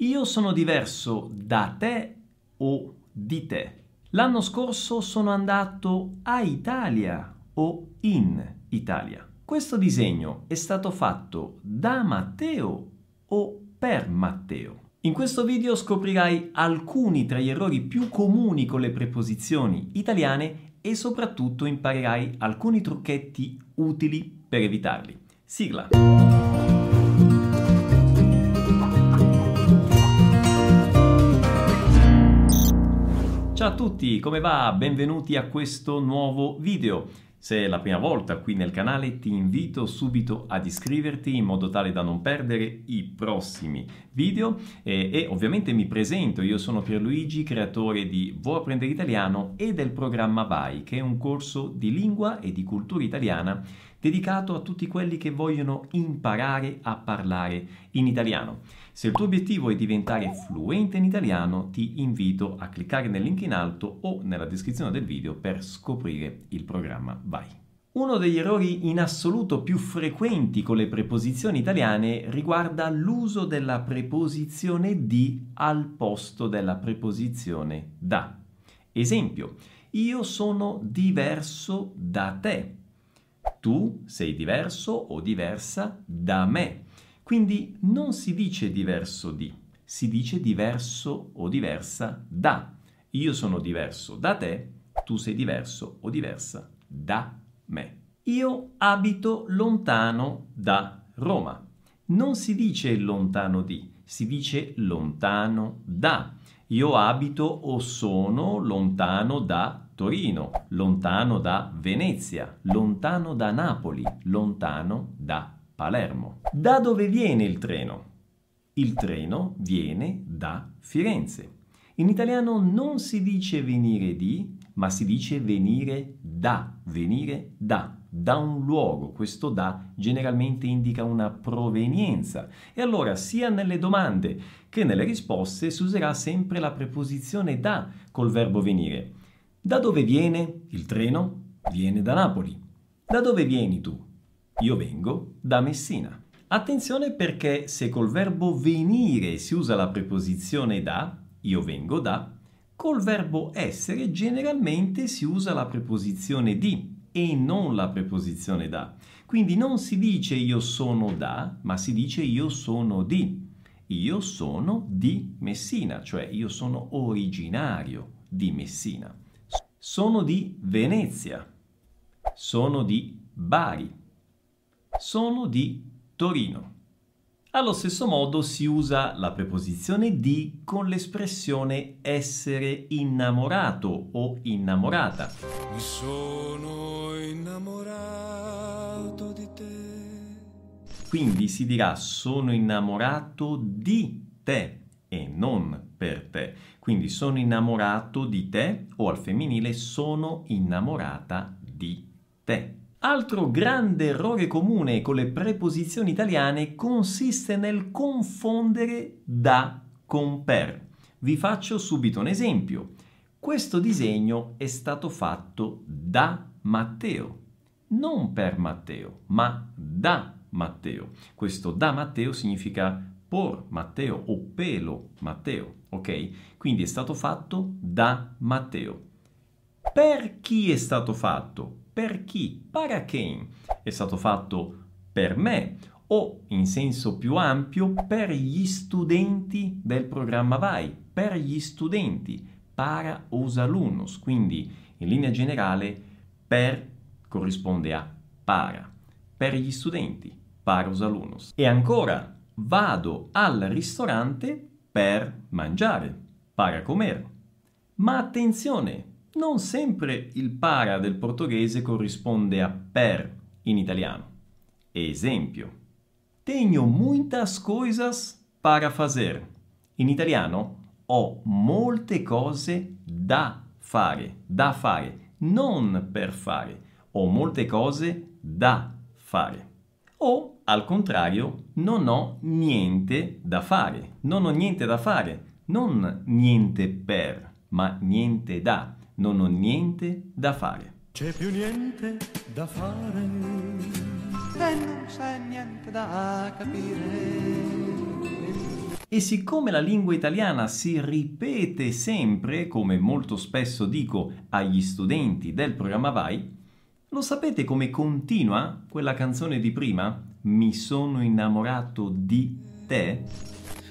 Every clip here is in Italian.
Io sono diverso da te o di te. L'anno scorso sono andato a Italia o in Italia. Questo disegno è stato fatto da Matteo o per Matteo. In questo video scoprirai alcuni tra gli errori più comuni con le preposizioni italiane e soprattutto imparerai alcuni trucchetti utili per evitarli. Sigla! Ciao a tutti, come va? Benvenuti a questo nuovo video. Se è la prima volta qui nel canale ti invito subito ad iscriverti in modo tale da non perdere i prossimi video e, e ovviamente mi presento, io sono Pierluigi, creatore di Vuoi apprendere italiano e del programma VAI che è un corso di lingua e di cultura italiana dedicato a tutti quelli che vogliono imparare a parlare in italiano. Se il tuo obiettivo è diventare fluente in italiano, ti invito a cliccare nel link in alto o nella descrizione del video per scoprire il programma Vai. Uno degli errori in assoluto più frequenti con le preposizioni italiane riguarda l'uso della preposizione di al posto della preposizione da. Esempio, io sono diverso da te. Tu sei diverso o diversa da me. Quindi non si dice diverso di, si dice diverso o diversa da. Io sono diverso da te, tu sei diverso o diversa da me. Io abito lontano da Roma. Non si dice lontano di, si dice lontano da. Io abito o sono lontano da Torino, lontano da Venezia, lontano da Napoli, lontano da Palermo. Da dove viene il treno? Il treno viene da Firenze. In italiano non si dice venire di, ma si dice venire da, venire da, da un luogo. Questo da generalmente indica una provenienza. E allora sia nelle domande che nelle risposte si userà sempre la preposizione da col verbo venire. Da dove viene il treno? Viene da Napoli. Da dove vieni tu? Io vengo da Messina. Attenzione perché se col verbo venire si usa la preposizione da, io vengo da, col verbo essere generalmente si usa la preposizione di e non la preposizione da. Quindi non si dice io sono da, ma si dice io sono di. Io sono di Messina, cioè io sono originario di Messina. Sono di Venezia. Sono di Bari. Sono di Torino. Allo stesso modo si usa la preposizione di con l'espressione essere innamorato o innamorata. Mi sono innamorato di te. Quindi si dirà sono innamorato di te e non per te. Quindi sono innamorato di te o al femminile sono innamorata di te. Altro grande errore comune con le preposizioni italiane consiste nel confondere da con per. Vi faccio subito un esempio. Questo disegno è stato fatto da Matteo, non per Matteo, ma da Matteo. Questo da Matteo significa por Matteo o pelo Matteo, ok? Quindi è stato fatto da Matteo. Per chi è stato fatto? Per chi? Para quem? È stato fatto per me o in senso più ampio per gli studenti del programma VAI, per gli studenti, para os alunos, quindi in linea generale per corrisponde a para, per gli studenti, para os alunos. E ancora, vado al ristorante per mangiare, para comer. Ma attenzione, non sempre il para del portoghese corrisponde a per in italiano. Esempio, tenho muitas coisas para fazer. In italiano ho molte cose da fare, da fare, non per fare. Ho molte cose da fare. O, al contrario, non ho niente da fare. Non ho niente da fare. Non niente per, ma niente da. Non ho niente da fare. C'è più niente da fare e non c'è niente da capire. E siccome la lingua italiana si ripete sempre, come molto spesso dico agli studenti del programma Vai, lo sapete come continua quella canzone di prima? Mi sono innamorato di te?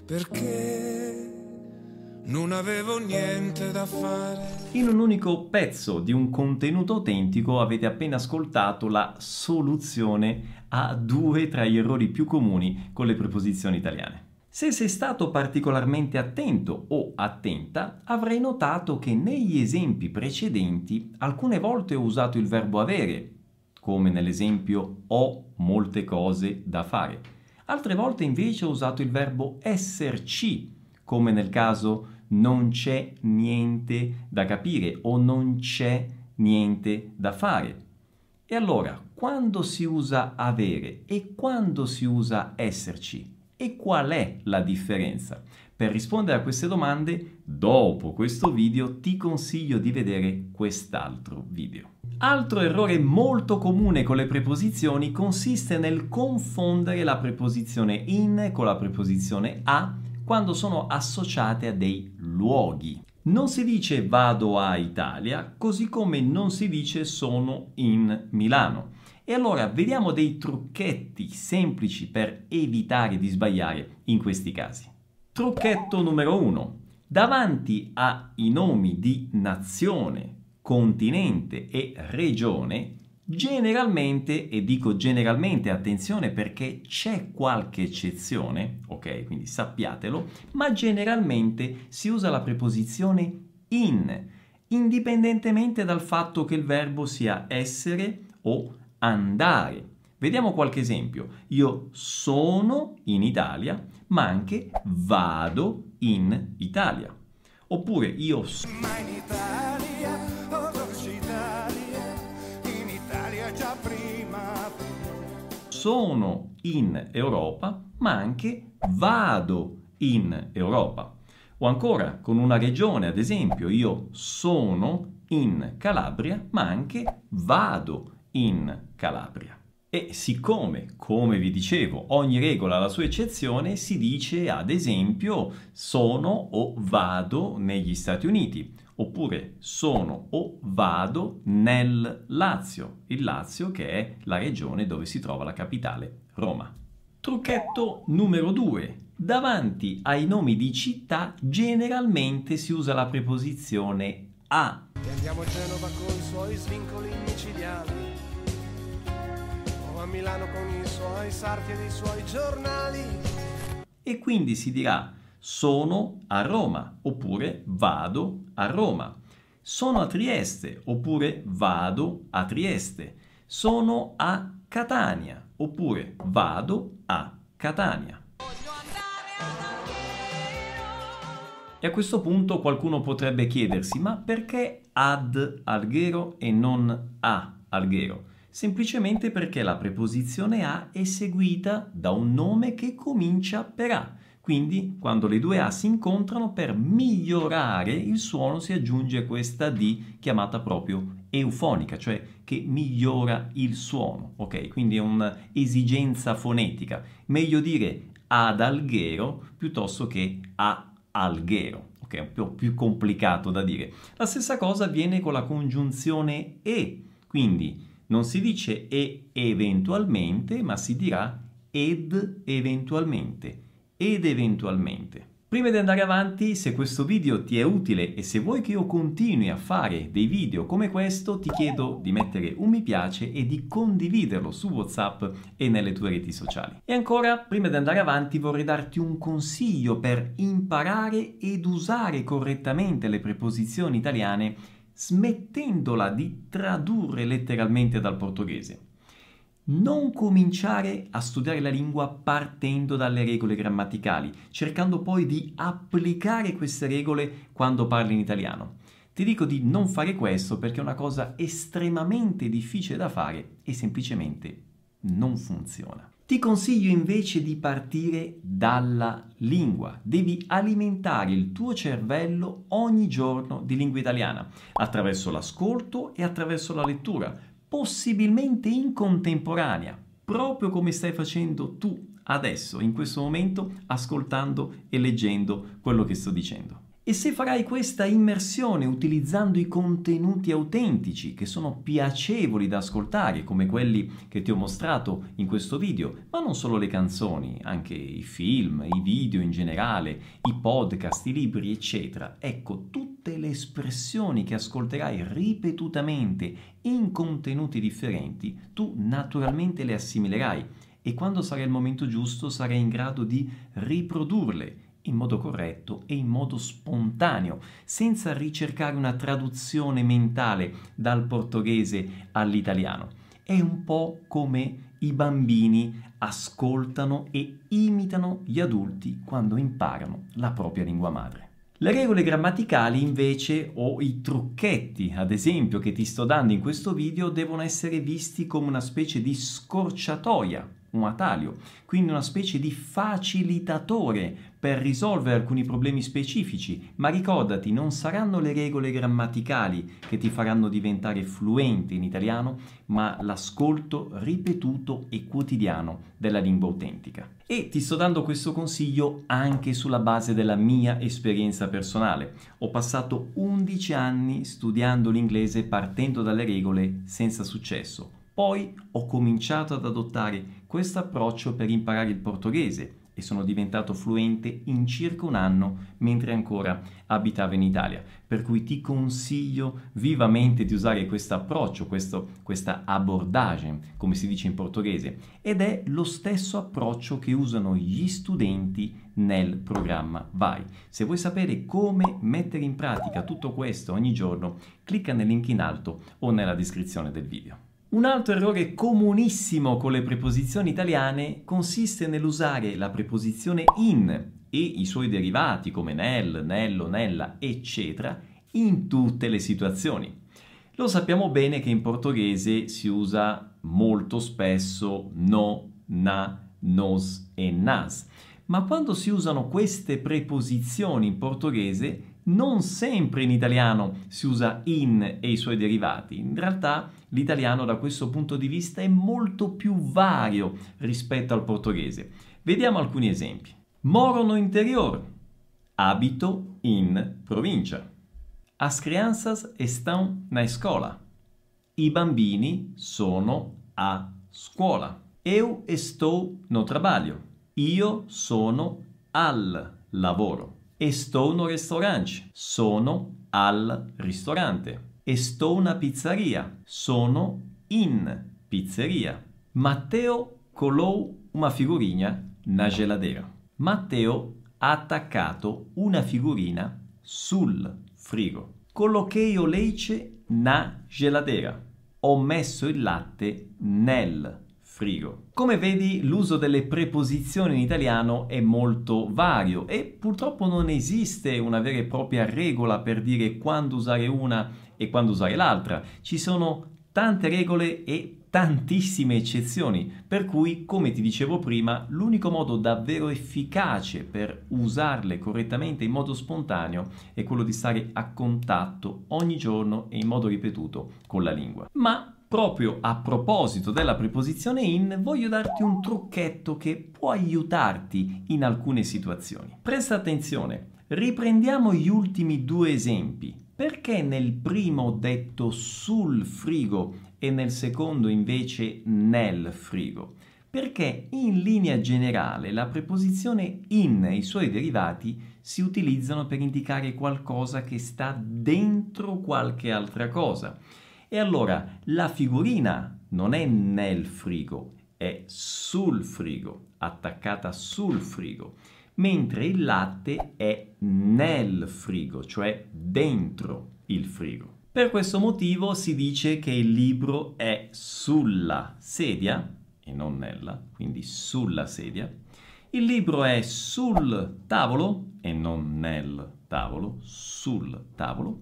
Perché non avevo niente da fare. In un unico pezzo di un contenuto autentico avete appena ascoltato la soluzione a due tra gli errori più comuni con le preposizioni italiane. Se sei stato particolarmente attento o attenta, avrai notato che negli esempi precedenti alcune volte ho usato il verbo avere, come nell'esempio ho molte cose da fare. Altre volte invece ho usato il verbo esserci, come nel caso non c'è niente da capire o non c'è niente da fare. E allora, quando si usa avere e quando si usa esserci? E qual è la differenza? Per rispondere a queste domande, dopo questo video ti consiglio di vedere quest'altro video. Altro errore molto comune con le preposizioni consiste nel confondere la preposizione in con la preposizione a quando sono associate a dei luoghi. Non si dice vado a Italia, così come non si dice sono in Milano. E allora vediamo dei trucchetti semplici per evitare di sbagliare in questi casi. Trucchetto numero 1. Davanti ai nomi di nazione, continente e regione, generalmente, e dico generalmente, attenzione perché c'è qualche eccezione, ok, quindi sappiatelo, ma generalmente si usa la preposizione in, indipendentemente dal fatto che il verbo sia essere o andare. Vediamo qualche esempio. Io sono in Italia, ma anche vado in Italia. Oppure io sono... In Italia, sono in Europa, ma anche vado in Europa. O ancora con una regione, ad esempio, io sono in Calabria, ma anche vado in Calabria. E siccome, come vi dicevo, ogni regola ha la sua eccezione, si dice ad esempio sono o vado negli Stati Uniti, oppure sono o vado nel Lazio, il Lazio che è la regione dove si trova la capitale, Roma. Trucchetto numero 2. Davanti ai nomi di città generalmente si usa la preposizione a. E andiamo a Genova con i suoi svincoli micidiali. O a Milano con i suoi sarti ed i suoi giornali. e quindi si dirà sono a Roma oppure vado a Roma. Sono a Trieste oppure vado a Trieste. Sono a Catania oppure vado a Catania. E a questo punto qualcuno potrebbe chiedersi ma perché ad Alghero e non a Alghero? Semplicemente perché la preposizione a è seguita da un nome che comincia per a. Quindi quando le due A si incontrano per migliorare il suono si aggiunge questa D chiamata proprio eufonica, cioè che migliora il suono, ok? Quindi è un'esigenza fonetica. Meglio dire ad Alghero piuttosto che a Alghero, ok? È un po' più complicato da dire. La stessa cosa avviene con la congiunzione e, quindi non si dice e eventualmente, ma si dirà ed eventualmente ed eventualmente. Prima di andare avanti, se questo video ti è utile e se vuoi che io continui a fare dei video come questo, ti chiedo di mettere un mi piace e di condividerlo su WhatsApp e nelle tue reti sociali. E ancora, prima di andare avanti, vorrei darti un consiglio per imparare ed usare correttamente le preposizioni italiane smettendola di tradurre letteralmente dal portoghese non cominciare a studiare la lingua partendo dalle regole grammaticali, cercando poi di applicare queste regole quando parli in italiano. Ti dico di non fare questo perché è una cosa estremamente difficile da fare e semplicemente non funziona. Ti consiglio invece di partire dalla lingua. Devi alimentare il tuo cervello ogni giorno di lingua italiana, attraverso l'ascolto e attraverso la lettura possibilmente in contemporanea, proprio come stai facendo tu adesso, in questo momento, ascoltando e leggendo quello che sto dicendo. E se farai questa immersione utilizzando i contenuti autentici che sono piacevoli da ascoltare, come quelli che ti ho mostrato in questo video, ma non solo le canzoni, anche i film, i video in generale, i podcast, i libri, eccetera, ecco tutte le espressioni che ascolterai ripetutamente in contenuti differenti, tu naturalmente le assimilerai. E quando sarà il momento giusto sarai in grado di riprodurle in modo corretto e in modo spontaneo, senza ricercare una traduzione mentale dal portoghese all'italiano. È un po' come i bambini ascoltano e imitano gli adulti quando imparano la propria lingua madre. Le regole grammaticali invece o i trucchetti, ad esempio, che ti sto dando in questo video devono essere visti come una specie di scorciatoia un atalio, quindi una specie di facilitatore per risolvere alcuni problemi specifici, ma ricordati, non saranno le regole grammaticali che ti faranno diventare fluente in italiano, ma l'ascolto ripetuto e quotidiano della lingua autentica. E ti sto dando questo consiglio anche sulla base della mia esperienza personale. Ho passato 11 anni studiando l'inglese partendo dalle regole senza successo poi ho cominciato ad adottare questo approccio per imparare il portoghese e sono diventato fluente in circa un anno mentre ancora abitavo in Italia. Per cui ti consiglio vivamente di usare questo approccio, questa abordagem, come si dice in portoghese, ed è lo stesso approccio che usano gli studenti nel programma Vai. Se vuoi sapere come mettere in pratica tutto questo ogni giorno, clicca nel link in alto o nella descrizione del video. Un altro errore comunissimo con le preposizioni italiane consiste nell'usare la preposizione in e i suoi derivati come nel, nello, nella, eccetera, in tutte le situazioni. Lo sappiamo bene che in portoghese si usa molto spesso no, na, nos e nas, ma quando si usano queste preposizioni in portoghese non sempre in italiano si usa in e i suoi derivati. In realtà l'italiano da questo punto di vista è molto più vario rispetto al portoghese. Vediamo alcuni esempi. Moro no interior. Abito in provincia. As crianças estão na escola. I bambini sono a scuola. Eu estou no trabalho. Io sono al lavoro. Estou no ristorante. Sono al ristorante. Estou una pizzeria. Sono in pizzeria. Matteo colou una figurina na geladeira. Matteo ha attaccato una figurina sul frigo. Colloquei o leite na geladeira. Ho messo il latte nel frigo. Come vedi l'uso delle preposizioni in italiano è molto vario e purtroppo non esiste una vera e propria regola per dire quando usare una e quando usare l'altra. Ci sono tante regole e tantissime eccezioni, per cui, come ti dicevo prima, l'unico modo davvero efficace per usarle correttamente in modo spontaneo è quello di stare a contatto ogni giorno e in modo ripetuto con la lingua. Ma Proprio a proposito della preposizione in, voglio darti un trucchetto che può aiutarti in alcune situazioni. Presta attenzione, riprendiamo gli ultimi due esempi. Perché nel primo ho detto sul frigo e nel secondo invece nel frigo? Perché in linea generale la preposizione in e i suoi derivati si utilizzano per indicare qualcosa che sta dentro qualche altra cosa. E allora la figurina non è nel frigo, è sul frigo, attaccata sul frigo, mentre il latte è nel frigo, cioè dentro il frigo. Per questo motivo si dice che il libro è sulla sedia e non nella, quindi sulla sedia. Il libro è sul tavolo e non nel tavolo, sul tavolo,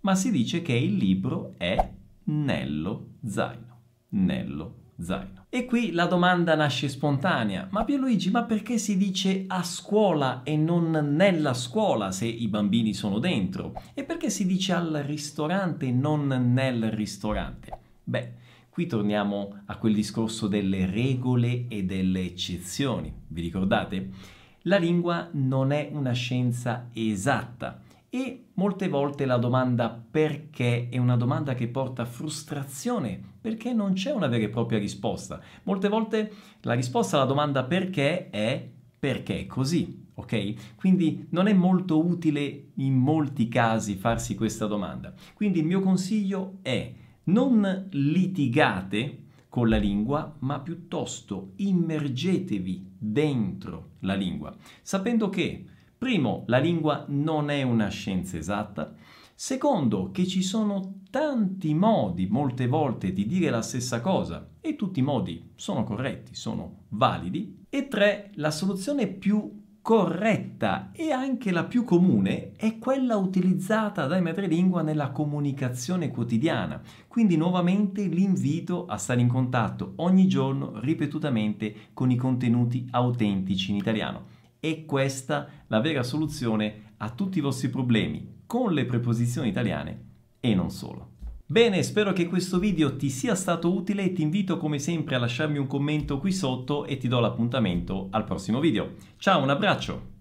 ma si dice che il libro è nello zaino. Nello zaino. E qui la domanda nasce spontanea. Ma Pierluigi, ma perché si dice a scuola e non nella scuola se i bambini sono dentro? E perché si dice al ristorante e non nel ristorante? Beh, Qui torniamo a quel discorso delle regole e delle eccezioni. Vi ricordate? La lingua non è una scienza esatta e molte volte la domanda perché è una domanda che porta frustrazione perché non c'è una vera e propria risposta. Molte volte la risposta alla domanda perché è perché è così ok? Quindi non è molto utile in molti casi farsi questa domanda. Quindi il mio consiglio è non litigate con la lingua, ma piuttosto immergetevi dentro la lingua, sapendo che, primo, la lingua non è una scienza esatta, secondo, che ci sono tanti modi, molte volte, di dire la stessa cosa e tutti i modi sono corretti, sono validi, e tre, la soluzione più corretta e anche la più comune è quella utilizzata dai madrelingua nella comunicazione quotidiana. Quindi nuovamente l'invito a stare in contatto ogni giorno ripetutamente con i contenuti autentici in italiano. È questa la vera soluzione a tutti i vostri problemi con le preposizioni italiane e non solo. Bene, spero che questo video ti sia stato utile e ti invito come sempre a lasciarmi un commento qui sotto e ti do l'appuntamento al prossimo video. Ciao, un abbraccio!